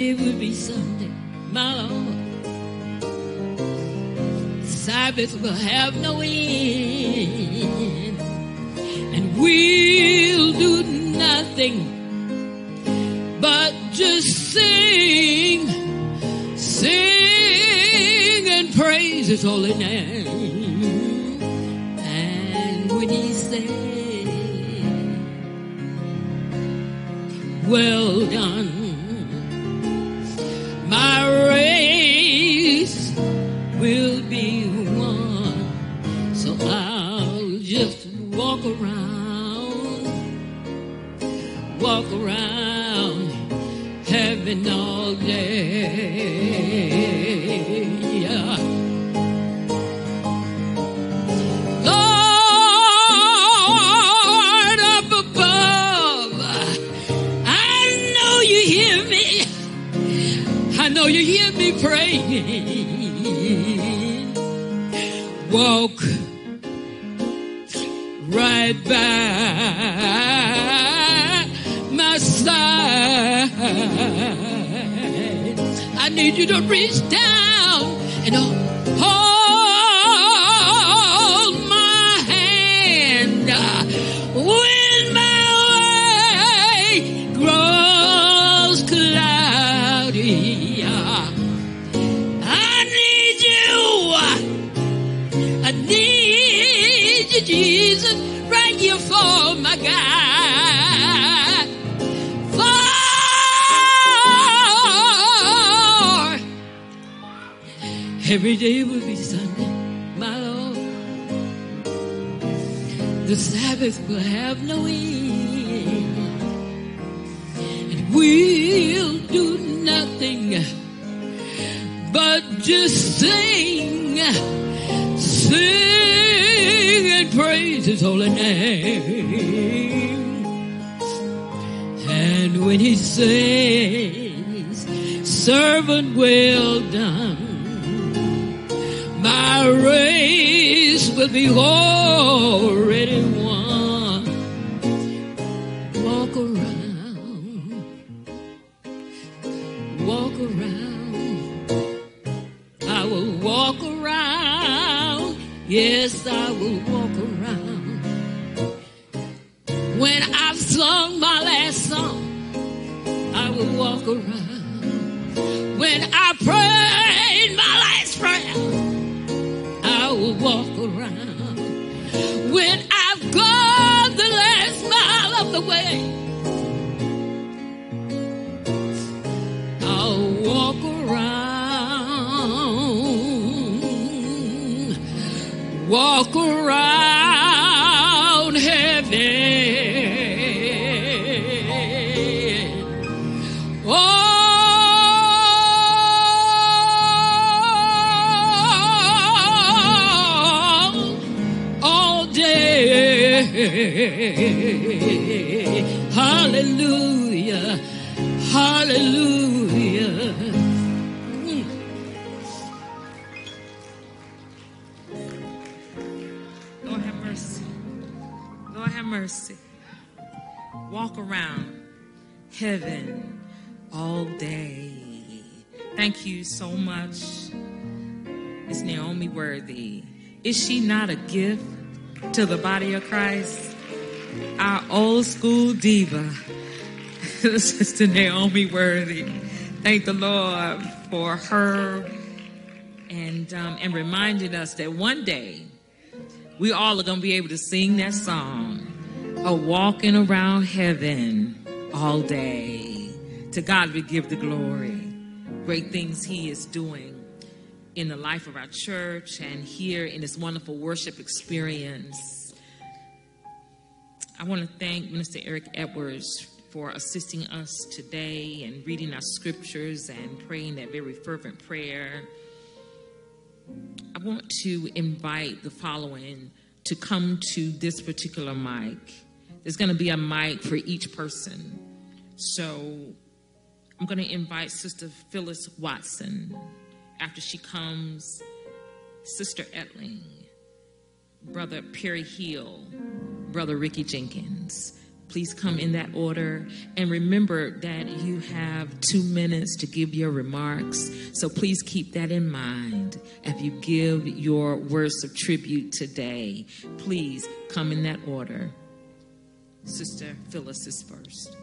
It would be Sunday, my Lord. Sabbath will have no end, and we'll do nothing but just sing, sing and praise His holy name. And when He said, "Well done." My race will be won. So I'll just walk around, walk around heaven all day. Praying. Walk right by my side. I need you to reach down Sabbath will have no end. And we'll do nothing but just sing, sing and praise His holy name. And when He says, "Servant, well done," my race will be already When I prayed my last prayer, I will walk around. When I've gone the last mile of the way, I'll walk around, walk around heaven all day. Thank you so much. It's Naomi Worthy. Is she not a gift to the body of Christ? Our old school diva, Sister Naomi Worthy. Thank the Lord for her and um, and reminded us that one day we all are going to be able to sing that song of walking around heaven all day. To God we give the glory. Great things He is doing in the life of our church and here in this wonderful worship experience. I want to thank Minister Eric Edwards for assisting us today and reading our scriptures and praying that very fervent prayer. I want to invite the following to come to this particular mic. There's going to be a mic for each person. So I'm going to invite Sister Phyllis Watson. After she comes, Sister Etling, Brother Perry Hill, Brother Ricky Jenkins. Please come in that order. And remember that you have two minutes to give your remarks. So please keep that in mind If you give your words of tribute today. Please come in that order. Sister Phyllis is first.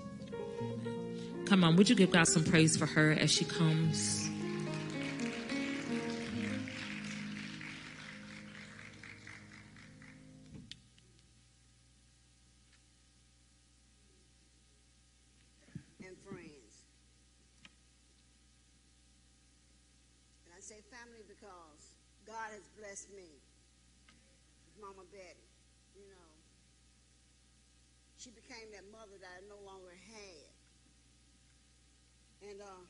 Come on, would you give God some praise for her as she comes? And friends. And I say family because God has blessed me. Mama Betty, you know. She became that mother that I no longer had. And uh,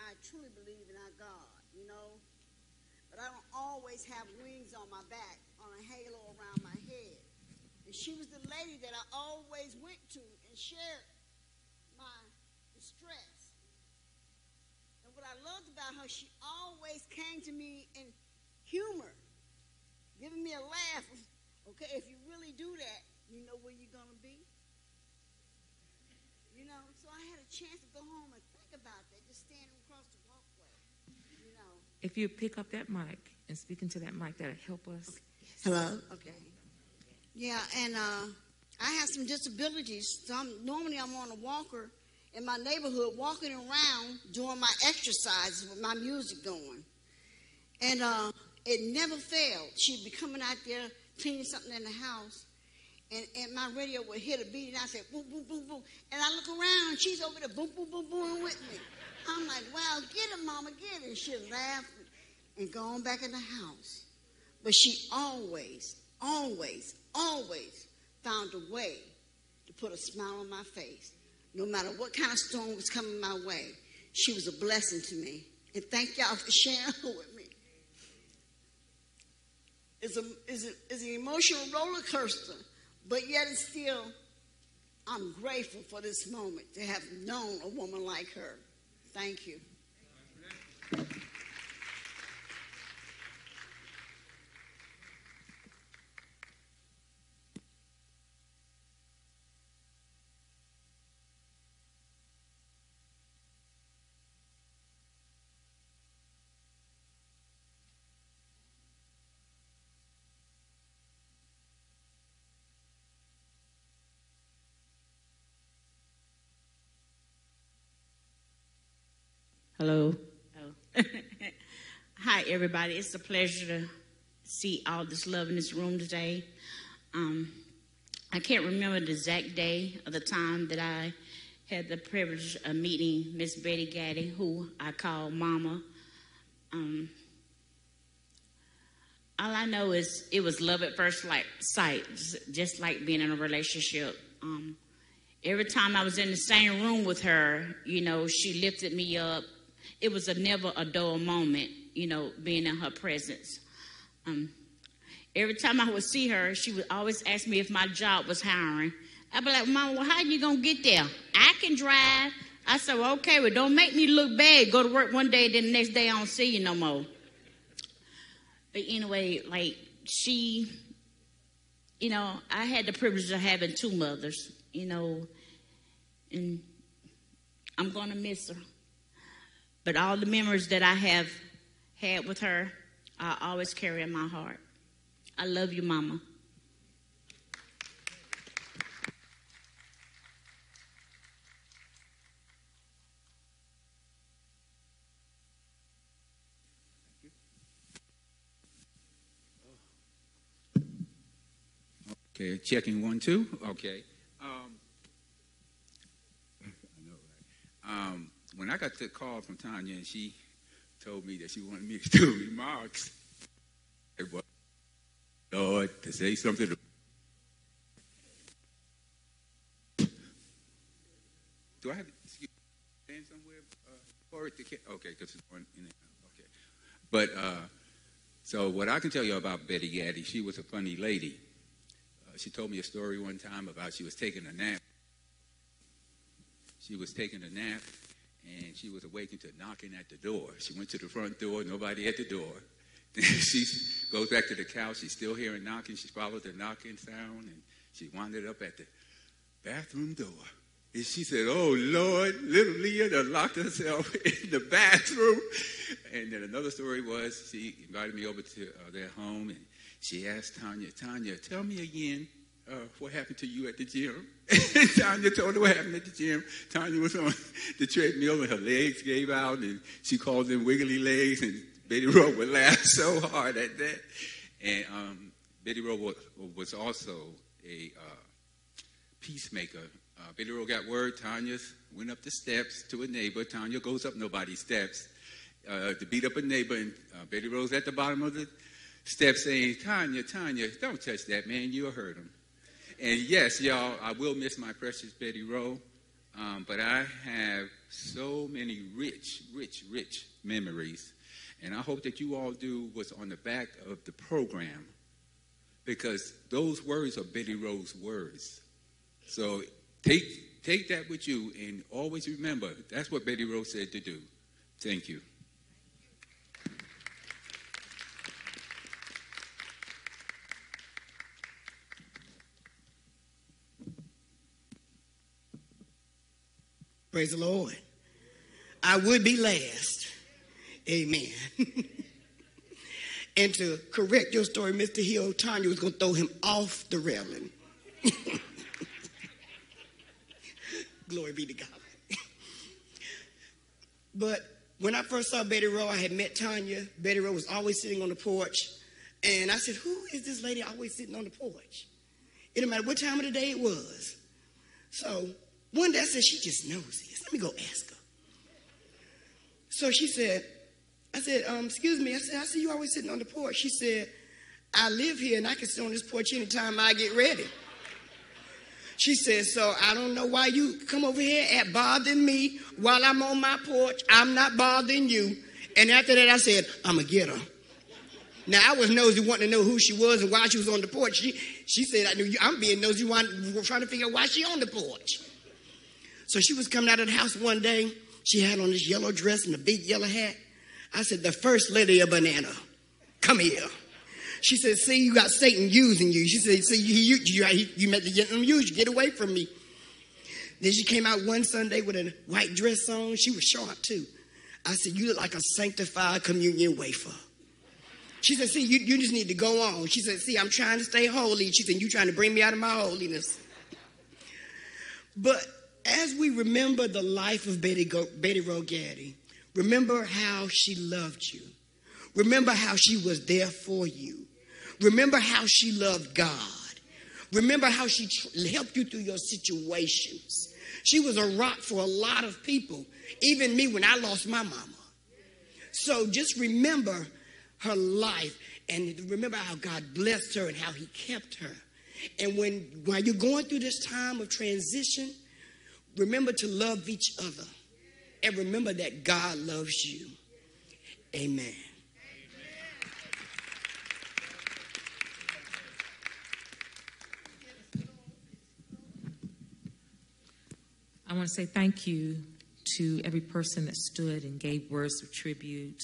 I truly believe in our God, you know. But I don't always have wings on my back, on a halo around my head. And she was the lady that I always went to and shared my distress. And what I loved about her, she always came to me in humor giving me a laugh. Okay, if you really do that, you know where you're going to be. You know, so I had a chance to go home and think about that, just standing across the walkway. You know. If you pick up that mic and speak into that mic, that'll help us. Okay. Hello. Okay. Yeah, and uh, I have some disabilities. So I'm, normally I'm on a walker in my neighborhood, walking around doing my exercises with my music going. And uh, it never failed. She'd be coming out there cleaning something in the house, and, and my radio would hit a beat, and I said, boom, boom, boom, boom. And I look around, and she's over there, boom, boom, boom, boom, with me. I'm like, wow, get it, mama, get it. She'd laugh and go on back in the house. But she always, always, always found a way to put a smile on my face. No matter what kind of storm was coming my way, she was a blessing to me. And thank y'all for sharing with me It's, a, is, a, is an emotional roller coaster, but yet it's still, I'm grateful for this moment to have known a woman like her. Thank you. Hello. Hi, everybody. It's a pleasure to see all this love in this room today. Um, I can't remember the exact day or the time that I had the privilege of meeting Miss Betty Gaddy, who I call Mama. Um, all I know is it was love at first sight, just like being in a relationship. Um, every time I was in the same room with her, you know, she lifted me up it was a never a dull moment, you know, being in her presence. Um, every time I would see her, she would always ask me if my job was hiring. I'd be like, Mom, well, how you gonna get there? I can drive. I said, well, okay, well, don't make me look bad. Go to work one day, then the next day I don't see you no more. But anyway, like she, you know, I had the privilege of having two mothers, you know, and I'm gonna miss her. But all the memories that I have had with her, I always carry in my heart. I love you, Mama. Okay, checking one, two. Okay. Um, I know, right? Um, when I got the call from Tanya and she told me that she wanted me to do remarks, it was, Lord, to say something. To do I have to stand somewhere uh, for it to Okay, because it's one in Okay. But uh, so what I can tell you about Betty Gaddy, she was a funny lady. Uh, she told me a story one time about she was taking a nap. She was taking a nap and she was awakened to knocking at the door. She went to the front door, nobody at the door. Then she goes back to the couch. She's still hearing knocking. She followed the knocking sound, and she wandered up at the bathroom door. And she said, Oh Lord, little Leah done locked herself in the bathroom. And then another story was she invited me over to uh, their home and she asked Tanya, Tanya, tell me again uh, what happened to you at the gym. Tanya told her what happened at the gym. Tanya was on the treadmill and her legs gave out and she called them wiggly legs and Betty Rowe would laugh so hard at that. And um, Betty Rowe was, was also a uh, peacemaker uh, Betty Rowe got word. Tanya went up the steps to a neighbor. Tanya goes up nobody's steps uh, to beat up a neighbor. And uh, Betty Rowe's at the bottom of the steps saying, Tanya, Tanya, don't touch that man. You'll hurt him. And yes, y'all, I will miss my precious Betty Rowe. Um, but I have so many rich, rich, rich memories. And I hope that you all do what's on the back of the program because those words are Betty Rowe's words. So Take, take that with you and always remember that's what Betty Rose said to do. Thank you. Praise the Lord. I would be last. Amen. and to correct your story, Mr. Hill, Tanya was going to throw him off the railing. Glory be to God. but when I first saw Betty Rowe, I had met Tanya. Betty Rowe was always sitting on the porch. And I said, Who is this lady always sitting on the porch? It didn't matter what time of the day it was. So one day I said, She just knows this. Let me go ask her. So she said, I said, um, excuse me. I said, I see you always sitting on the porch. She said, I live here and I can sit on this porch anytime I get ready. She said, So I don't know why you come over here at bothering me while I'm on my porch. I'm not bothering you. And after that, I said, I'm going to get her. Now, I was nosy wanting to know who she was and why she was on the porch. She, she said, I knew you, I'm being nosy trying to figure out why she on the porch. So she was coming out of the house one day. She had on this yellow dress and a big yellow hat. I said, The first lady of banana, come here. She said, see, you got Satan using you. She said, see, you, you, you, you met the him use you. Get away from me. Then she came out one Sunday with a white dress on. She was sharp too. I said, you look like a sanctified communion wafer. She said, see, you, you just need to go on. She said, see, I'm trying to stay holy. She said, you trying to bring me out of my holiness. But as we remember the life of Betty, Go- Betty Rogatti, remember how she loved you. Remember how she was there for you. Remember how she loved God. Remember how she tr- helped you through your situations. She was a rock for a lot of people, even me when I lost my mama. So just remember her life and remember how God blessed her and how he kept her. And when while you're going through this time of transition, remember to love each other and remember that God loves you. Amen. I want to say thank you to every person that stood and gave words of tribute.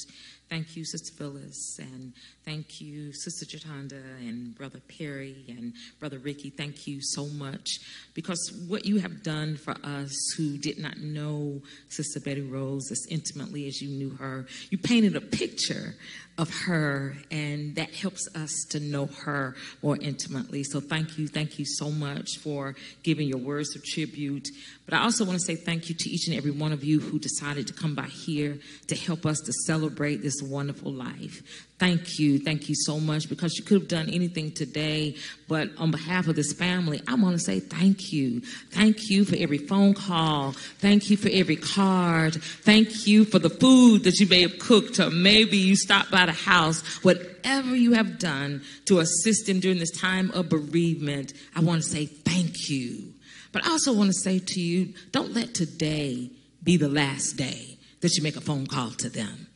Thank you, Sister Phyllis, and thank you, Sister Jatanda, and Brother Perry, and Brother Ricky. Thank you so much because what you have done for us who did not know Sister Betty Rose as intimately as you knew her, you painted a picture of her, and that helps us to know her more intimately. So thank you, thank you so much for giving your words of tribute. But I also want to say thank you to each and every one of you who decided to come by here to help us to celebrate this wonderful life. Thank you. Thank you so much because you could have done anything today. But on behalf of this family, I want to say thank you. Thank you for every phone call. Thank you for every card. Thank you for the food that you may have cooked or maybe you stopped by the house. Whatever you have done to assist them during this time of bereavement, I want to say thank you. But I also want to say to you, don't let today be the last day that you make a phone call to them.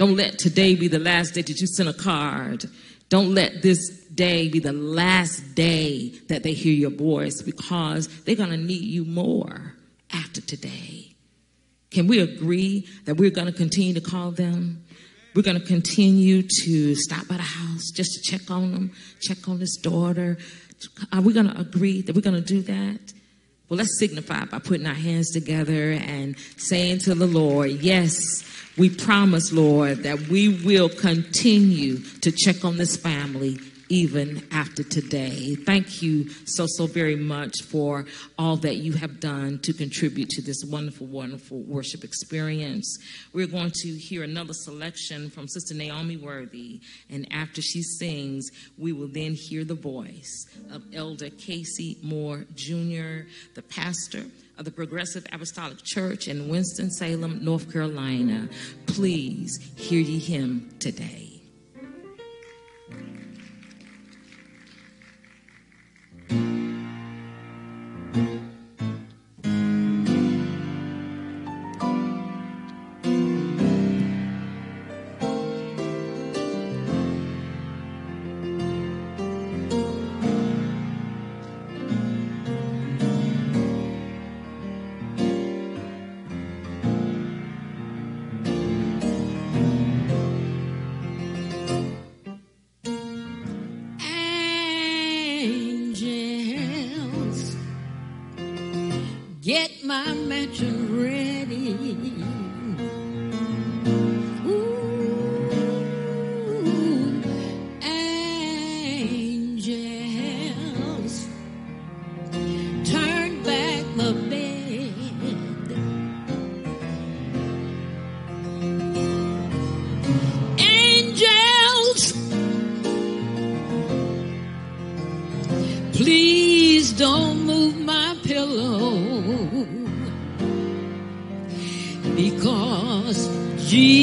Don't let today be the last day that you send a card. Don't let this day be the last day that they hear your voice because they're going to need you more after today. Can we agree that we're going to continue to call them? We're going to continue to stop by the house just to check on them, check on this daughter. Are we going to agree that we're going to do that? Well, let's signify by putting our hands together and saying to the Lord, Yes, we promise, Lord, that we will continue to check on this family even after today. Thank you so, so very much for all that you have done to contribute to this wonderful, wonderful worship experience. We're going to hear another selection from Sister Naomi Worthy, and after she sings, we will then hear the voice of Elder Casey Moore Jr., the pastor of the Progressive Apostolic Church in Winston-Salem, North Carolina. Please hear ye him today.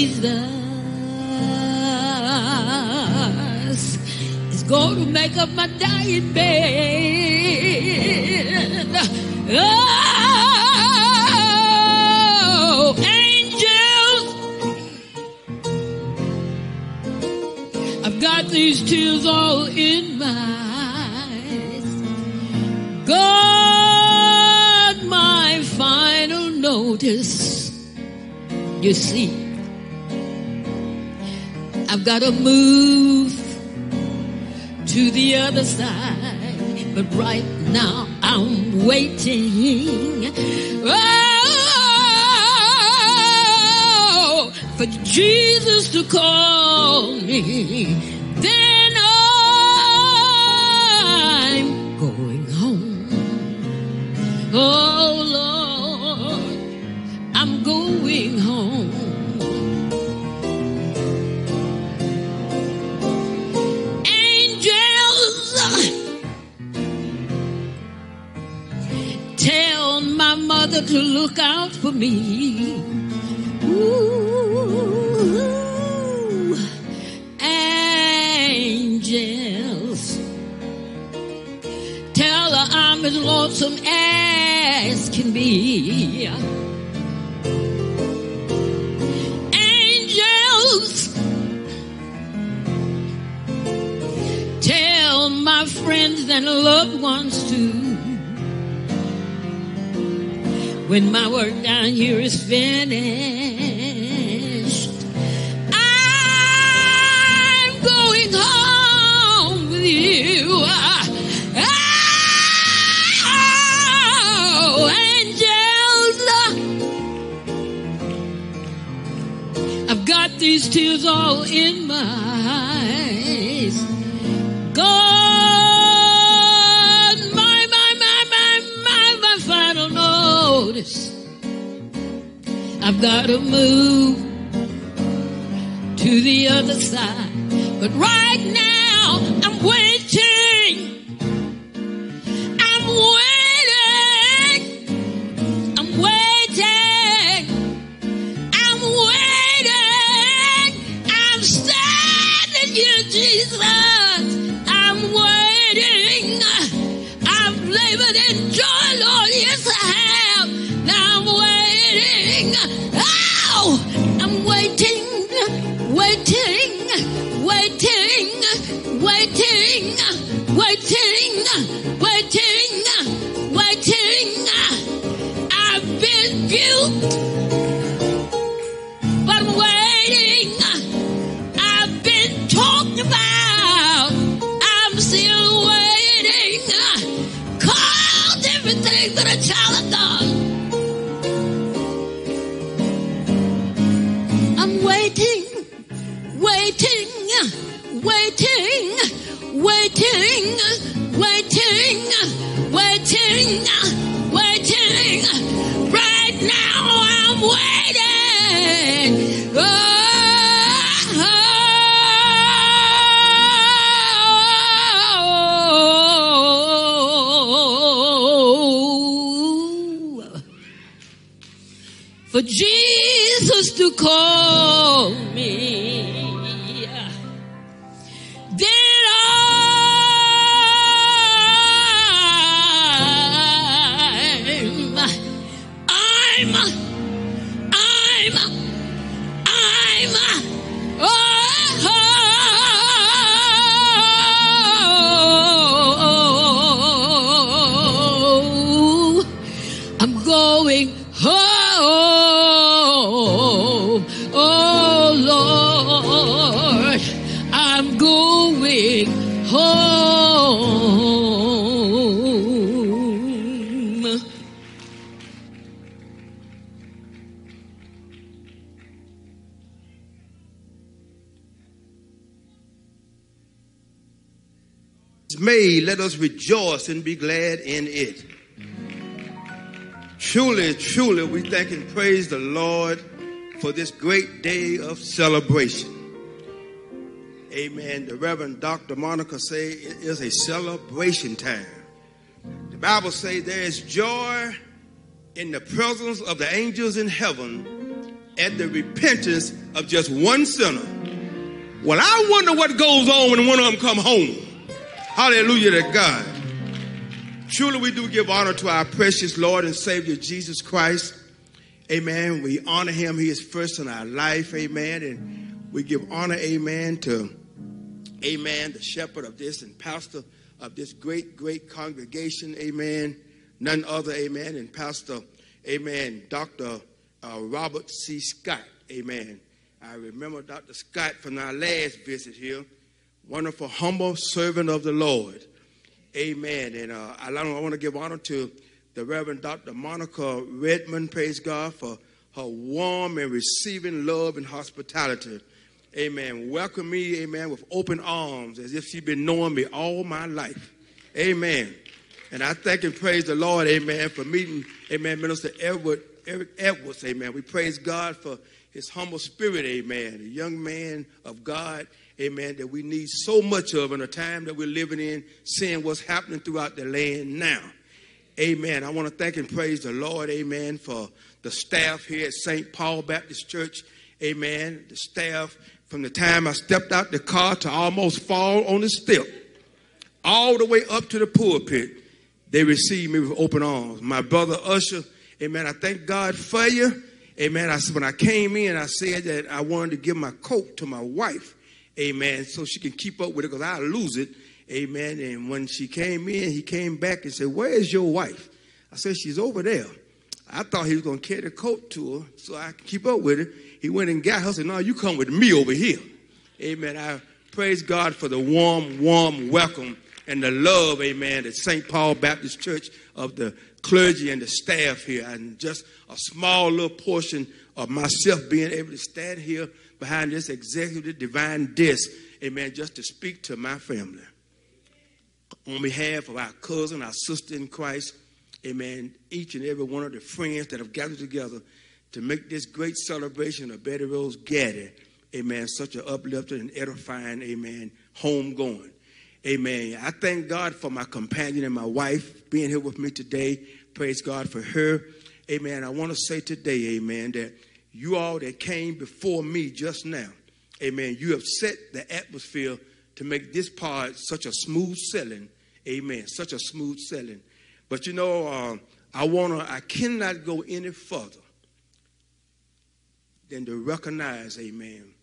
Jesus is going to make up my dying bed. Oh, angels, I've got these tears all in my eyes. God, my final notice. You see, I've got to move to the other side, but right now I'm waiting. Oh, for Jesus to call me. Mother to look out for me. Ooh, angels, tell her I'm as lonesome as can be. Angels, tell my friends and loved ones too. When my work down here is finished, I'm going home with you. Oh, angels, I've got these tears all in my I've got to move to the other side. But right now, I'm waiting. Rejoice and be glad in it. Truly, truly, we thank and praise the Lord for this great day of celebration. Amen. The Reverend Dr. Monica say it is a celebration time. The Bible say there is joy in the presence of the angels in heaven at the repentance of just one sinner. Well, I wonder what goes on when one of them come home. Hallelujah to God. Truly, we do give honor to our precious Lord and Savior Jesus Christ. Amen. We honor him. He is first in our life. Amen. And we give honor, amen, to, amen, the shepherd of this and pastor of this great, great congregation. Amen. None other, amen, and Pastor, amen, Dr. Uh, Robert C. Scott. Amen. I remember Dr. Scott from our last visit here wonderful, humble servant of the Lord. Amen. And uh, I, I want to give honor to the Reverend Dr. Monica Redmond, praise God, for her warm and receiving love and hospitality. Amen. Welcome me, amen, with open arms as if she'd been knowing me all my life. Amen. And I thank and praise the Lord, amen, for meeting, amen, Minister Edward, Eric Edwards, amen. We praise God for his humble spirit, amen. A young man of God, amen, that we need so much of in a time that we're living in, seeing what's happening throughout the land now. Amen. I want to thank and praise the Lord, amen, for the staff here at St. Paul Baptist Church. Amen. The staff, from the time I stepped out the car to almost fall on the step, all the way up to the pulpit, they received me with open arms. My brother Usher, amen, I thank God for you. Amen. I, when I came in, I said that I wanted to give my coat to my wife. Amen. So she can keep up with it because I'll lose it. Amen. And when she came in, he came back and said, Where is your wife? I said, She's over there. I thought he was going to carry the coat to her so I could keep up with her. He went and got her. said, No, you come with me over here. Amen. I praise God for the warm, warm welcome and the love, amen, at St. Paul Baptist Church of the clergy and the staff here. And just a small little portion of myself being able to stand here behind this executive divine desk, amen, just to speak to my family. On behalf of our cousin, our sister in Christ, amen, each and every one of the friends that have gathered together to make this great celebration of Betty Rose Gaddy, amen, such an uplifting and edifying, amen, homegoing. Amen. I thank God for my companion and my wife being here with me today. Praise God for her. Amen. I want to say today, amen, that you all that came before me just now, amen, you have set the atmosphere to make this part such a smooth selling. Amen. Such a smooth selling. But you know, uh, I want to, I cannot go any further than to recognize, amen,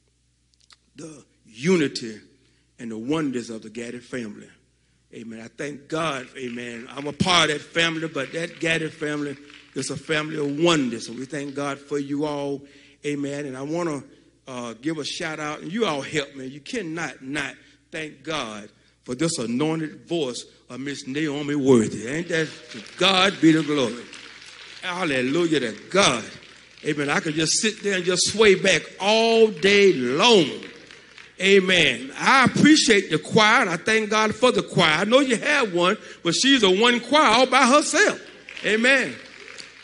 the unity and the wonders of the Gaddy family. Amen. I thank God, amen. I'm a part of that family, but that Gaddy family is a family of wonders. And we thank God for you all. Amen. And I want to uh, give a shout out, and you all help me. You cannot not thank God for this anointed voice of Miss Naomi Worthy. Ain't that to God be the glory? Hallelujah to God. Amen. I could just sit there and just sway back all day long Amen. I appreciate the choir and I thank God for the choir. I know you have one, but she's a one choir all by herself. Amen.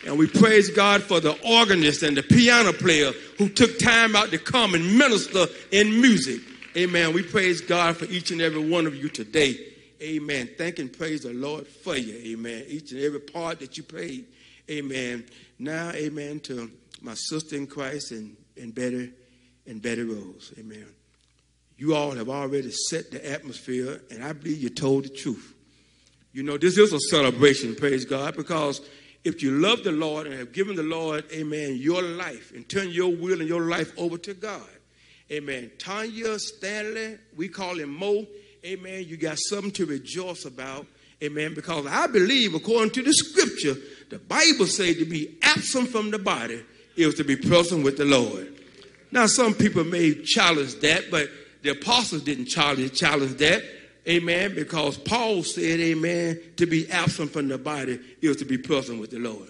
And we praise God for the organist and the piano player who took time out to come and minister in music. Amen. We praise God for each and every one of you today. Amen. Thank and praise the Lord for you. Amen. Each and every part that you played. Amen. Now, amen, to my sister in Christ and, and Betty and Betty Rose. Amen. You all have already set the atmosphere, and I believe you told the truth. You know, this is a celebration, praise God, because if you love the Lord and have given the Lord, amen, your life and turn your will and your life over to God, amen. Tanya Stanley, we call him Mo, amen, you got something to rejoice about, amen, because I believe, according to the scripture, the Bible says to be absent from the body is to be present with the Lord. Now, some people may challenge that, but the apostles didn't challenge, challenge that. Amen. Because Paul said, Amen, to be absent from the body is to be present with the Lord.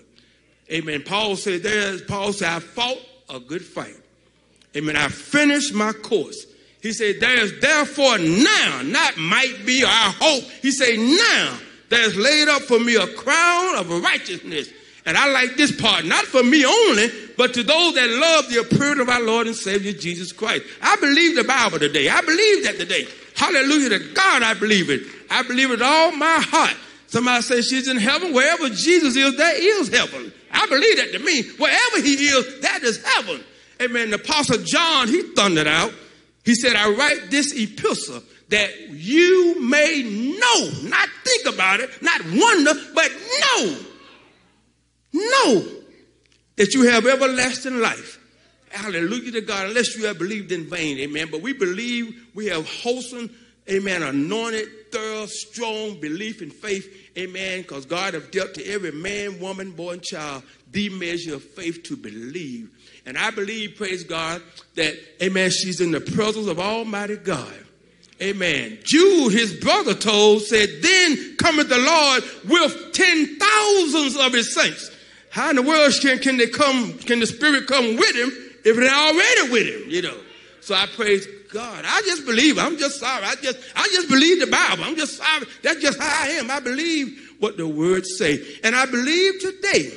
Amen. Paul said, there's Paul said, I fought a good fight. Amen. I finished my course. He said, There's therefore now, not might be or I hope. He said, Now there's laid up for me a crown of righteousness. And I like this part, not for me only, but to those that love the appearing of our Lord and Savior Jesus Christ. I believe the Bible today. I believe that today. Hallelujah to God, I believe it. I believe it all my heart. Somebody says she's in heaven. Wherever Jesus is, there is heaven. I believe that to me. Wherever he is, that is heaven. Amen. The Apostle John, he thundered out. He said, I write this epistle that you may know, not think about it, not wonder, but know, know that you have everlasting life. Hallelujah to God, unless you have believed in vain, amen. But we believe we have wholesome, amen, anointed, thorough, strong belief and faith, amen, because God have dealt to every man, woman, boy, and child the measure of faith to believe. And I believe, praise God, that, amen, she's in the presence of Almighty God. Amen. Jude, his brother, told, said, Then cometh the Lord with ten thousands of his saints. How in the world can, can they come, can the Spirit come with him if they're already with him, you know? So I praise God. I just believe. I'm just sorry. I just, I just believe the Bible. I'm just sorry. That's just how I am. I believe what the words say. And I believe today,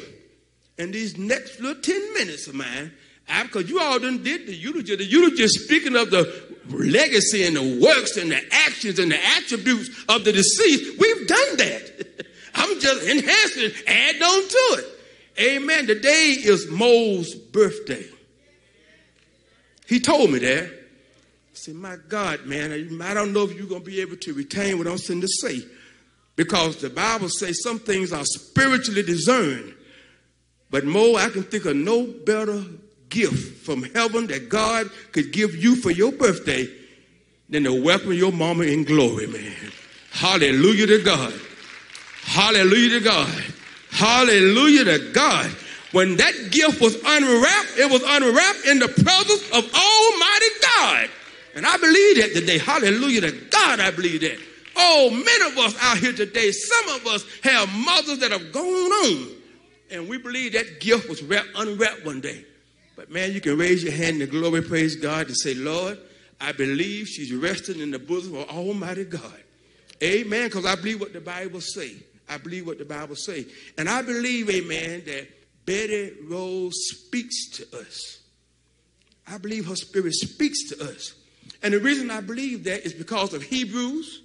in these next little 10 minutes of mine, because you all done did the eulogy. The eulogy speaking of the legacy and the works and the actions and the attributes of the deceased. We've done that. I'm just enhancing, add on to it. Amen. Today is Mo's birthday. He told me that. I said, My God, man, I don't know if you're going to be able to retain what I'm saying to say. Because the Bible says some things are spiritually discerned. But Mo, I can think of no better gift from heaven that God could give you for your birthday than to welcome your mama in glory, man. Hallelujah to God. Hallelujah to God. Hallelujah to God. When that gift was unwrapped, it was unwrapped in the presence of Almighty God. And I believe that today. Hallelujah to God, I believe that. Oh, many of us out here today, some of us have mothers that have gone on. And we believe that gift was wrapped, unwrapped one day. But man, you can raise your hand in the glory, praise God, and say, Lord, I believe she's resting in the bosom of Almighty God. Amen. Because I believe what the Bible say. I believe what the Bible say. And I believe, amen, that Betty Rose speaks to us. I believe her spirit speaks to us. And the reason I believe that is because of Hebrews.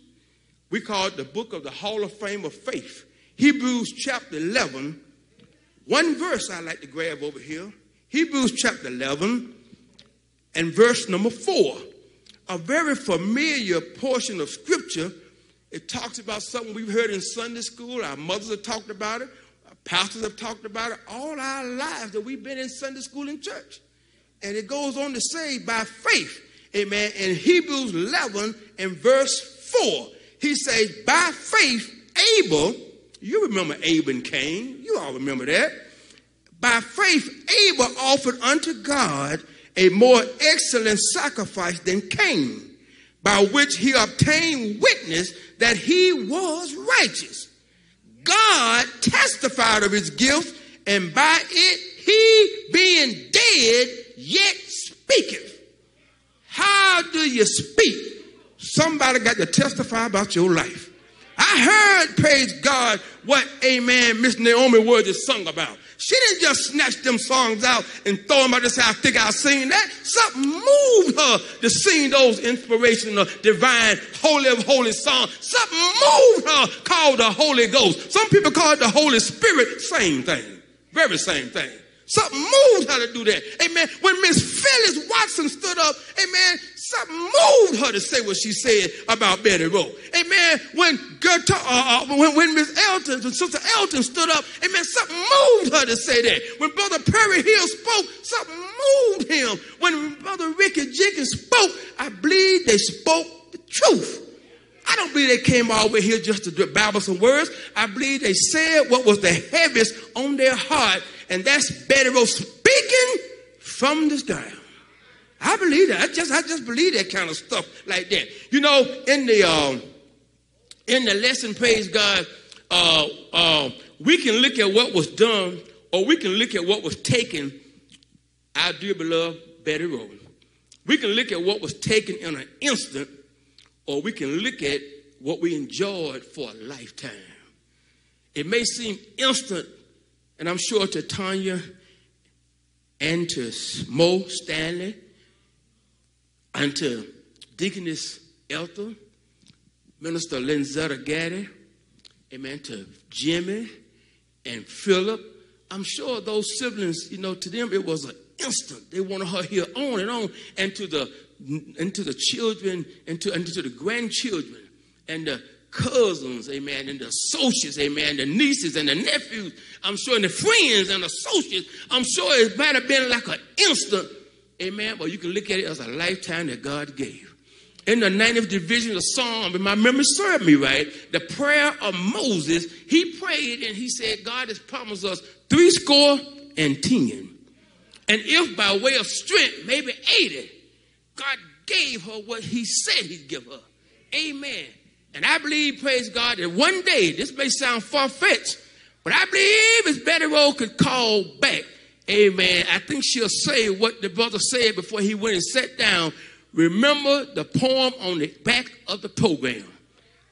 We call it the book of the Hall of Fame of Faith. Hebrews chapter 11. One verse I like to grab over here. Hebrews chapter 11 and verse number 4. A very familiar portion of scripture. It talks about something we've heard in Sunday school. Our mothers have talked about it. Pastors have talked about it all our lives that we've been in Sunday school and church. And it goes on to say, by faith, amen, in Hebrews 11 and verse 4, he says, by faith, Abel, you remember Abel and Cain, you all remember that. By faith, Abel offered unto God a more excellent sacrifice than Cain, by which he obtained witness that he was righteous. God testified of his gift, and by it he being dead yet speaketh. How do you speak, somebody got to testify about your life. I heard, praise God, what, amen, Miss Naomi Woods has sung about. She didn't just snatch them songs out and throw them out and say, I think I'll sing that. Something moved her to sing those inspirational, divine, holy of holy songs. Something moved her called the Holy Ghost. Some people call it the Holy Spirit. Same thing. Very same thing. Something moved her to do that. Amen. When Miss Phyllis Watson stood up, amen, something moved her to say what she said about Betty Rowe. Amen. When guitar, uh, uh, when, when Miss Elton, when Sister Elton stood up, amen, something moved her to say that. When Brother Perry Hill spoke, something moved him. When Brother Ricky Jenkins spoke, I believe they spoke the truth. I don't believe they came all the way here just to babble some words. I believe they said what was the heaviest on their heart, and that's Betty Rowe speaking from the ground. I believe that. I just, I just believe that kind of stuff like that. You know, in the um, in the lesson, praise God, uh, uh, we can look at what was done, or we can look at what was taken. Our dear beloved Betty Rowe. We can look at what was taken in an instant or we can look at what we enjoyed for a lifetime. It may seem instant, and I'm sure to Tanya and to Mo Stanley and to Deaconess Eltha, Minister Linzetta Gaddy, amen, to Jimmy and Philip. I'm sure those siblings, you know, to them it was an instant. They wanted her here on and on. And to the and to the children and to, and to the grandchildren and the cousins, amen, and the associates, amen, the nieces and the nephews, I'm sure, and the friends and associates, I'm sure it might have been like an instant, amen, but you can look at it as a lifetime that God gave. In the 90th division of Psalm, if my memory served me right, the prayer of Moses, he prayed and he said, God has promised us three score and ten. And if by way of strength, maybe 80, God gave her what he said he'd give her. Amen. And I believe, praise God, that one day, this may sound far fetched, but I believe if Betty Rowe could call back, amen, I think she'll say what the brother said before he went and sat down. Remember the poem on the back of the program.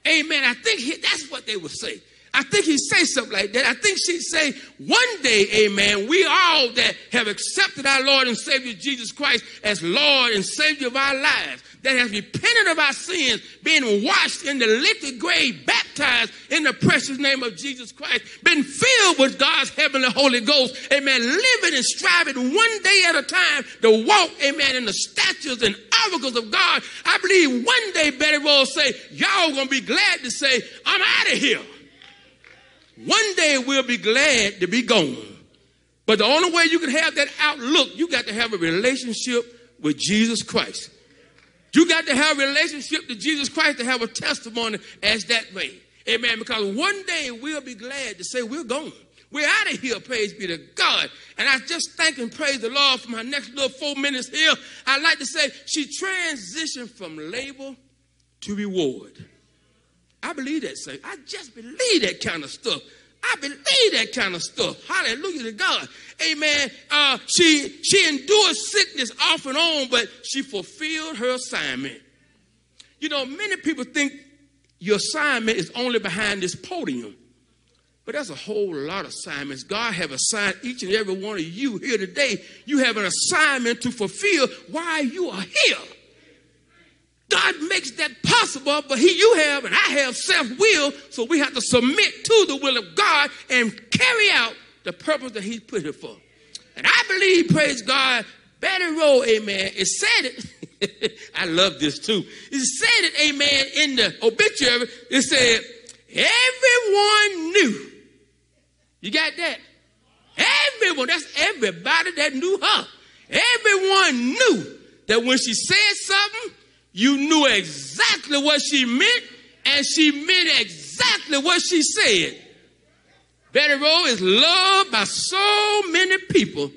Amen. I think he, that's what they would say. I think he'd say something like that. I think she'd say, one day, amen, we all that have accepted our Lord and Savior Jesus Christ as Lord and Savior of our lives, that have repented of our sins, being washed in the liquid grave, baptized in the precious name of Jesus Christ, been filled with God's heavenly Holy Ghost, amen, living and striving one day at a time to walk, amen, in the statutes and oracles of God. I believe one day Betty will say, y'all gonna be glad to say, I'm out of here. One day we'll be glad to be gone. But the only way you can have that outlook, you got to have a relationship with Jesus Christ. You got to have a relationship to Jesus Christ to have a testimony as that way. Amen. Because one day we'll be glad to say we're gone. We're out of here, praise be to God. And I just thank and praise the Lord for my next little four minutes here. I'd like to say she transitioned from labor to reward. I believe that, say. I just believe that kind of stuff. I believe that kind of stuff. Hallelujah to God. Amen. Uh, she she endured sickness off and on, but she fulfilled her assignment. You know, many people think your assignment is only behind this podium. But there's a whole lot of assignments. God have assigned each and every one of you here today. You have an assignment to fulfill while you are here. God makes that possible, but he, you have and I have self-will, so we have to submit to the will of God and carry out the purpose that he put it for. And I believe, praise God, Betty Rowe, amen, it said it. I love this too. It said it, amen, in the obituary. It said, everyone knew. You got that? Everyone, that's everybody that knew her. Everyone knew that when she said something, you knew exactly what she meant, and she meant exactly what she said. Betty Rowe is loved by so many people,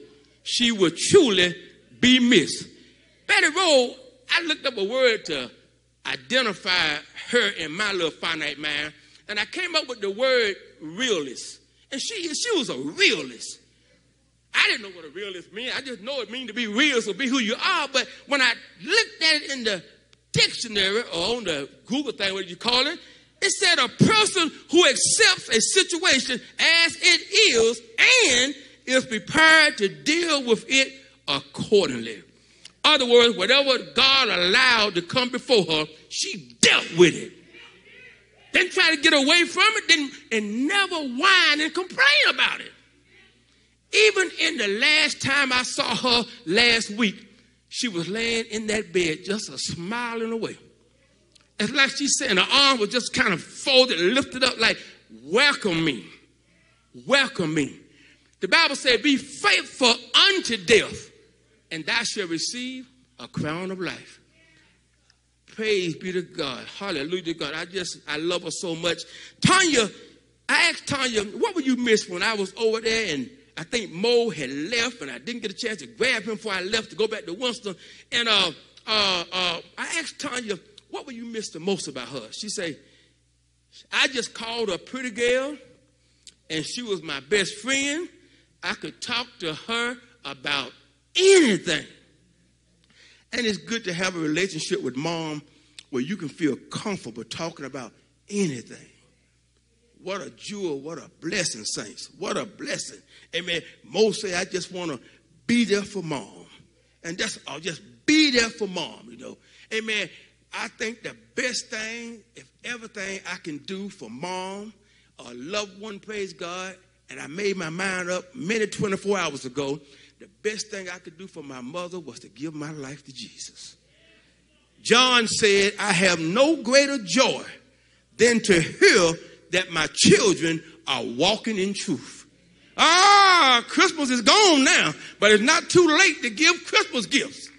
she will truly be missed. Betty Rowe, I looked up a word to identify her in my little finite mind, and I came up with the word realist. And she, she was a realist. I didn't know what a realist meant. I just know it means to be real, so be who you are. But when I looked at it in the dictionary or on the Google thing, what you call it, it said a person who accepts a situation as it is and is prepared to deal with it accordingly. Other words, whatever God allowed to come before her, she dealt with it. Didn't try to get away from it, didn't, and never whine and complain about it. Even in the last time I saw her last week, she was laying in that bed, just a smiling away. It's like she said, her arm was just kind of folded, lifted up, like, welcome me. Welcome me. The Bible said, be faithful unto death, and thou shalt receive a crown of life. Praise be to God. Hallelujah to God. I just, I love her so much. Tanya, I asked Tanya, what would you miss when I was over there and I think Mo had left and I didn't get a chance to grab him before I left to go back to Winston. And uh, uh, uh, I asked Tanya, what would you miss the most about her? She said, I just called her a pretty girl and she was my best friend. I could talk to her about anything. And it's good to have a relationship with mom where you can feel comfortable talking about anything. What a jewel, what a blessing, saints. What a blessing. Amen. Most say, I just want to be there for mom. And that's, I'll just be there for mom, you know. Amen. I think the best thing, if everything I can do for mom, a loved one, praise God, and I made my mind up many 24 hours ago, the best thing I could do for my mother was to give my life to Jesus. John said, I have no greater joy than to hear that my children are walking in truth. Ah, Christmas is gone now, but it's not too late to give Christmas gifts.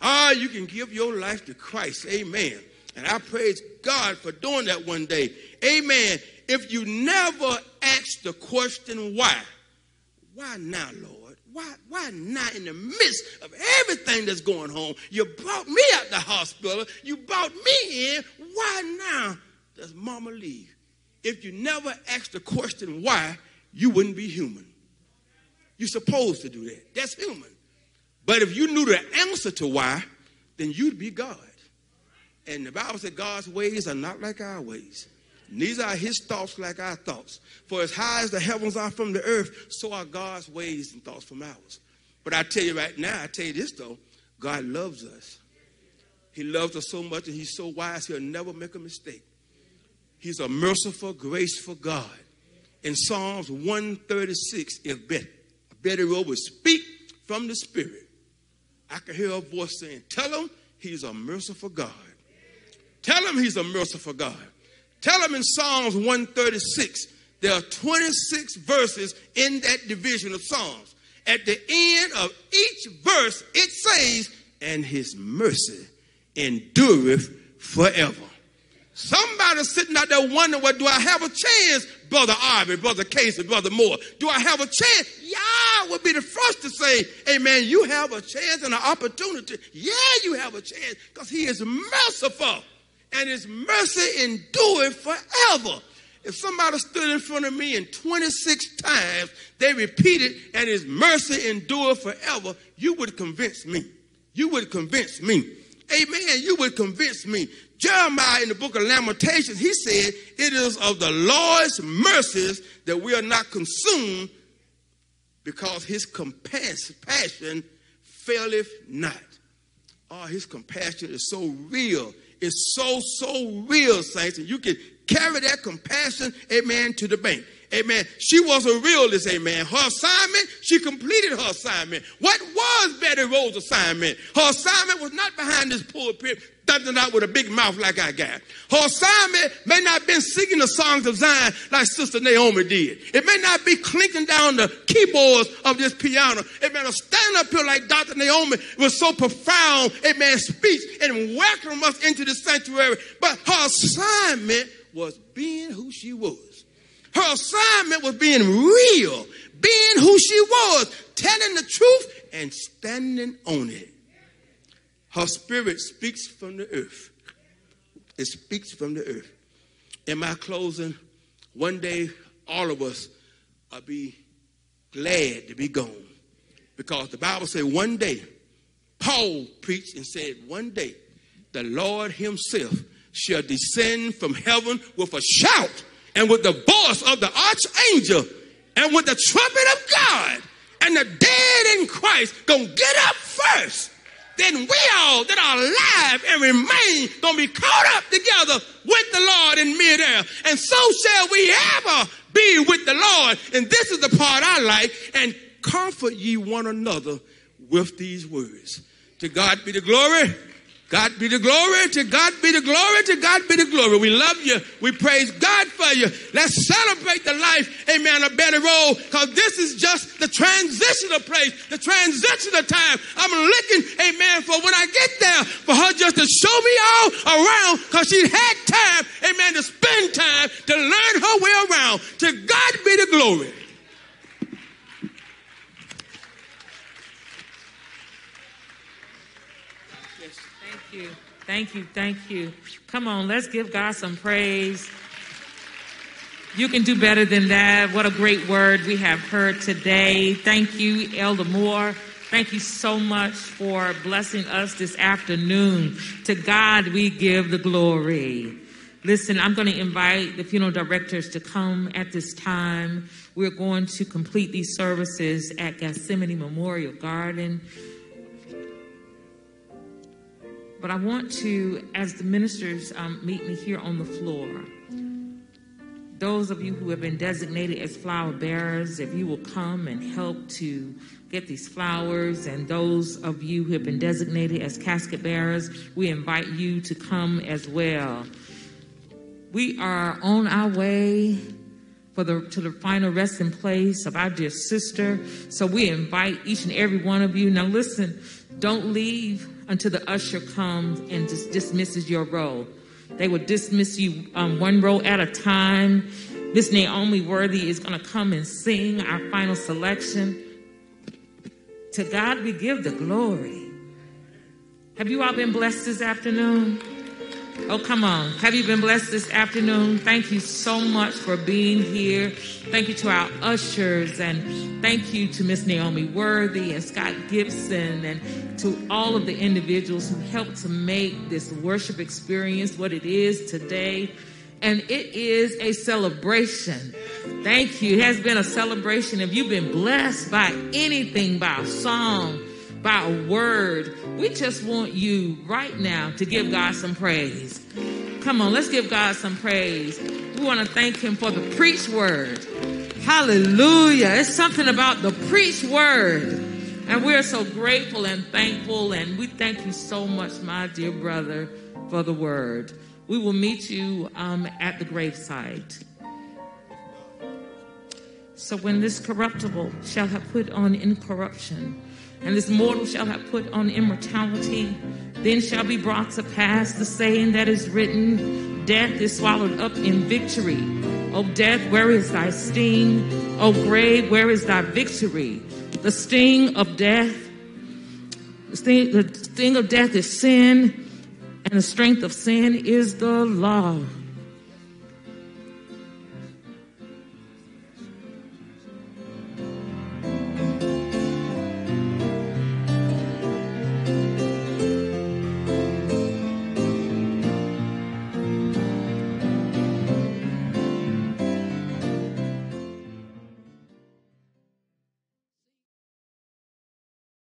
Ah, you can give your life to Christ. Amen. And I praise God for doing that one day. Amen. If you never ask the question why, why now, Lord? Why, why not in the midst of everything that's going on? You brought me out the hospital. You brought me in. Why now does mama leave? If you never ask the question why, you wouldn't be human. You're supposed to do that. That's human. But if you knew the answer to why, then you'd be God. And the Bible said God's ways are not like our ways. Neither are his thoughts like our thoughts. For as high as the heavens are from the earth, so are God's ways and thoughts from ours. But I tell you right now, I tell you this though, God loves us. He loves us so much and he's so wise, he'll never make a mistake. He's a merciful, graceful God. In Psalms 136, if Betty, Betty Rowe would speak from the Spirit, I could hear a voice saying, Tell him he's a merciful God. Tell him he's a merciful God. Tell him in Psalms 136, there are 26 verses in that division of Psalms. At the end of each verse, it says, And his mercy endureth forever. Somebody sitting out there wondering, well, do I have a chance, Brother Ivy, Brother Casey, Brother Moore? Do I have a chance? Y'all would be the first to say, Amen, you have a chance and an opportunity. Yeah, you have a chance because he is merciful and his mercy endures forever. If somebody stood in front of me and 26 times they repeated, and his mercy endureth forever, you would convince me. You would convince me. Amen. You would convince me. Jeremiah in the book of Lamentations, he said, It is of the Lord's mercies that we are not consumed because his compassion faileth not. Oh, his compassion is so real is so, so real, saints. And you can carry that compassion, amen, to the bank. Amen. She was a realist, amen. Her assignment, she completed her assignment. What was Betty Rose's assignment? Her assignment was not behind this pulpit, thumping out with a big mouth like I got. Her assignment may not have been singing the songs of Zion like Sister Naomi did. It may not be clinking down the keyboards of this piano. It may not stand up here like Dr. Naomi was so profound, amen, speech and welcome us into the sanctuary. But her assignment was being who she was. Her assignment was being real, being who she was, telling the truth and standing on it. Her spirit speaks from the earth. It speaks from the earth. In my closing, one day all of us will be glad to be gone. Because the Bible said one day, Paul preached and said, one day the Lord himself shall descend from heaven with a shout and with the voice of the archangel and with the trumpet of God. And the dead in Christ gonna get up first. Then we all that are alive and remain gonna be caught up together with the Lord in midair. And so shall we ever be with the Lord. And this is the part I like. And comfort ye one another with these words. To God be the glory. God be the glory. To God be the glory. To God be the glory. We love you. We praise God for you. Let's celebrate the life, amen, of Betty Rowe, because this is just the transitional place, the transitional time. I'm looking, amen, for when I get there, for her just to show me all around, because she had time, amen, to spend time to learn her way around. To God be the glory. Thank you. Thank you. Thank you. Come on, let's give God some praise. You can do better than that. What a great word we have heard today. Thank you, Elder Moore. Thank you so much for blessing us this afternoon. To God we give the glory. Listen, I'm going to invite the funeral directors to come at this time. We're going to complete these services at Gethsemane Memorial Garden. But I want to, as the ministers um, meet me here on the floor, those of you who have been designated as flower bearers, if you will come and help to get these flowers, and those of you who have been designated as casket bearers, we invite you to come as well. We are on our way for the to the final resting place of our dear sister. So we invite each and every one of you. Now listen, don't leave until the usher comes and just dismisses your row. They will dismiss you um, one row at a time. Miss Naomi Worthy is going to come and sing our final selection. To God we give the glory. Have you all been blessed this afternoon? Oh, come on. Have you been blessed this afternoon? Thank you so much for being here. Thank you to our ushers and thank you to Miss Naomi Worthy and Scott Gibson and to all of the individuals who helped to make this worship experience what it is today. And it is a celebration. Thank you. It has been a celebration. If you've been blessed by anything, by a song, by a word. We just want you right now to give God some praise. Come on, let's give God some praise. We want to thank Him for the preach word. Hallelujah. It's something about the preach word. And we're so grateful and thankful. And we thank you so much, my dear brother, for the word. We will meet you um, at the gravesite. So when this corruptible shall have put on incorruption, and this mortal shall have put on immortality. Then shall be brought to pass the saying that is written Death is swallowed up in victory. O death, where is thy sting? O grave, where is thy victory? The sting of death, the sting, of death is sin, and the strength of sin is the law.